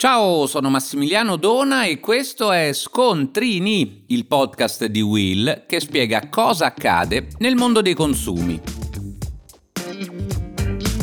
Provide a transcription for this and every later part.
Ciao, sono Massimiliano Dona e questo è Scontrini, il podcast di Will che spiega cosa accade nel mondo dei consumi.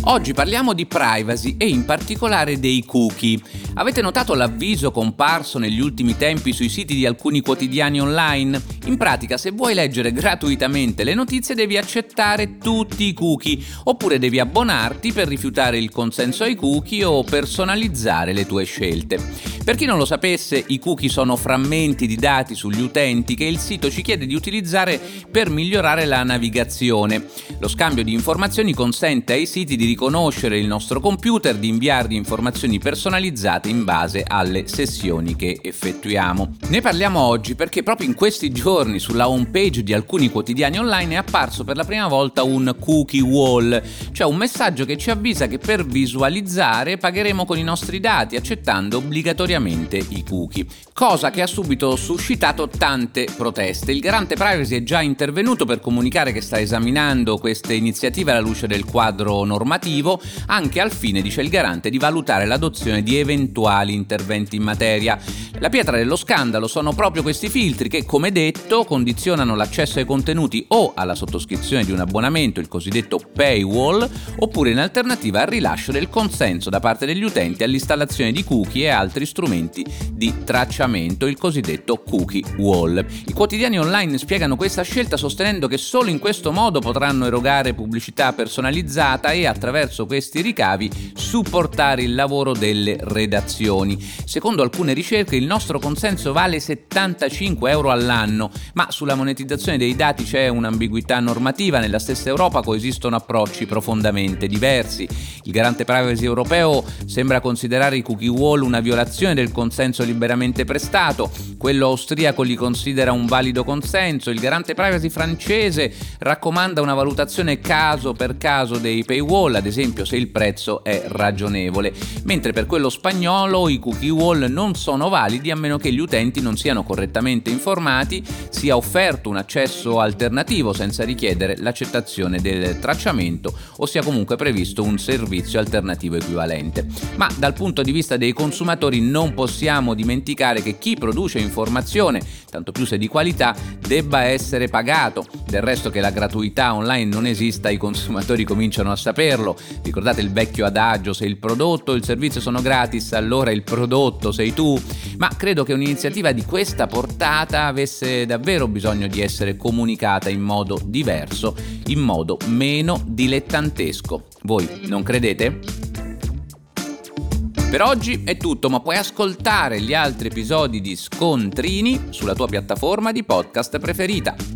Oggi parliamo di privacy e in particolare dei cookie. Avete notato l'avviso comparso negli ultimi tempi sui siti di alcuni quotidiani online? In pratica, se vuoi leggere gratuitamente le notizie devi accettare tutti i cookie, oppure devi abbonarti per rifiutare il consenso ai cookie o personalizzare le tue scelte. Per chi non lo sapesse, i cookie sono frammenti di dati sugli utenti che il sito ci chiede di utilizzare per migliorare la navigazione. Lo scambio di informazioni consente ai siti di riconoscere il nostro computer, di inviargli informazioni personalizzate in base alle sessioni che effettuiamo. Ne parliamo oggi perché proprio in questi giorni sulla home page di alcuni quotidiani online è apparso per la prima volta un cookie wall, cioè un messaggio che ci avvisa che per visualizzare pagheremo con i nostri dati accettando obbligatoriamente i cookie, cosa che ha subito suscitato tante proteste. Il garante privacy è già intervenuto per comunicare che sta esaminando queste iniziative alla luce del quadro normativo anche al fine, dice il garante, di valutare l'adozione di eventuali interventi in materia. La pietra dello scandalo sono proprio questi filtri che, come detto, condizionano l'accesso ai contenuti o alla sottoscrizione di un abbonamento, il cosiddetto paywall, oppure in alternativa al rilascio del consenso da parte degli utenti all'installazione di cookie e altri strumenti di tracciamento, il cosiddetto cookie wall. I quotidiani online spiegano questa scelta sostenendo che solo in questo modo potranno erogare pubblicità personalizzata e attraverso questi ricavi supportare il lavoro delle redazioni. Secondo alcune ricerche il nostro consenso vale 75 euro all'anno, ma sulla monetizzazione dei dati c'è un'ambiguità normativa, nella stessa Europa coesistono approcci profondamente diversi. Il garante privacy europeo sembra considerare i cookie wall una violazione del consenso liberamente prestato, quello austriaco li considera un valido consenso, il garante privacy francese raccomanda una valutazione caso per caso dei paywall, ad esempio se il prezzo è ragionevole, mentre per quello spagnolo i cookie wall non sono validi a meno che gli utenti non siano correttamente informati, sia offerto un accesso alternativo senza richiedere l'accettazione del tracciamento o sia comunque previsto un servizio alternativo equivalente. Ma dal punto di vista dei consumatori non possiamo dimenticare che chi produce informazione, tanto più se di qualità, debba essere pagato. Del resto che la gratuità online non esista i consumatori cominciano a saperlo Ricordate il vecchio adagio, se il prodotto o il servizio sono gratis, allora il prodotto sei tu. Ma credo che un'iniziativa di questa portata avesse davvero bisogno di essere comunicata in modo diverso, in modo meno dilettantesco. Voi non credete? Per oggi è tutto, ma puoi ascoltare gli altri episodi di Scontrini sulla tua piattaforma di podcast preferita.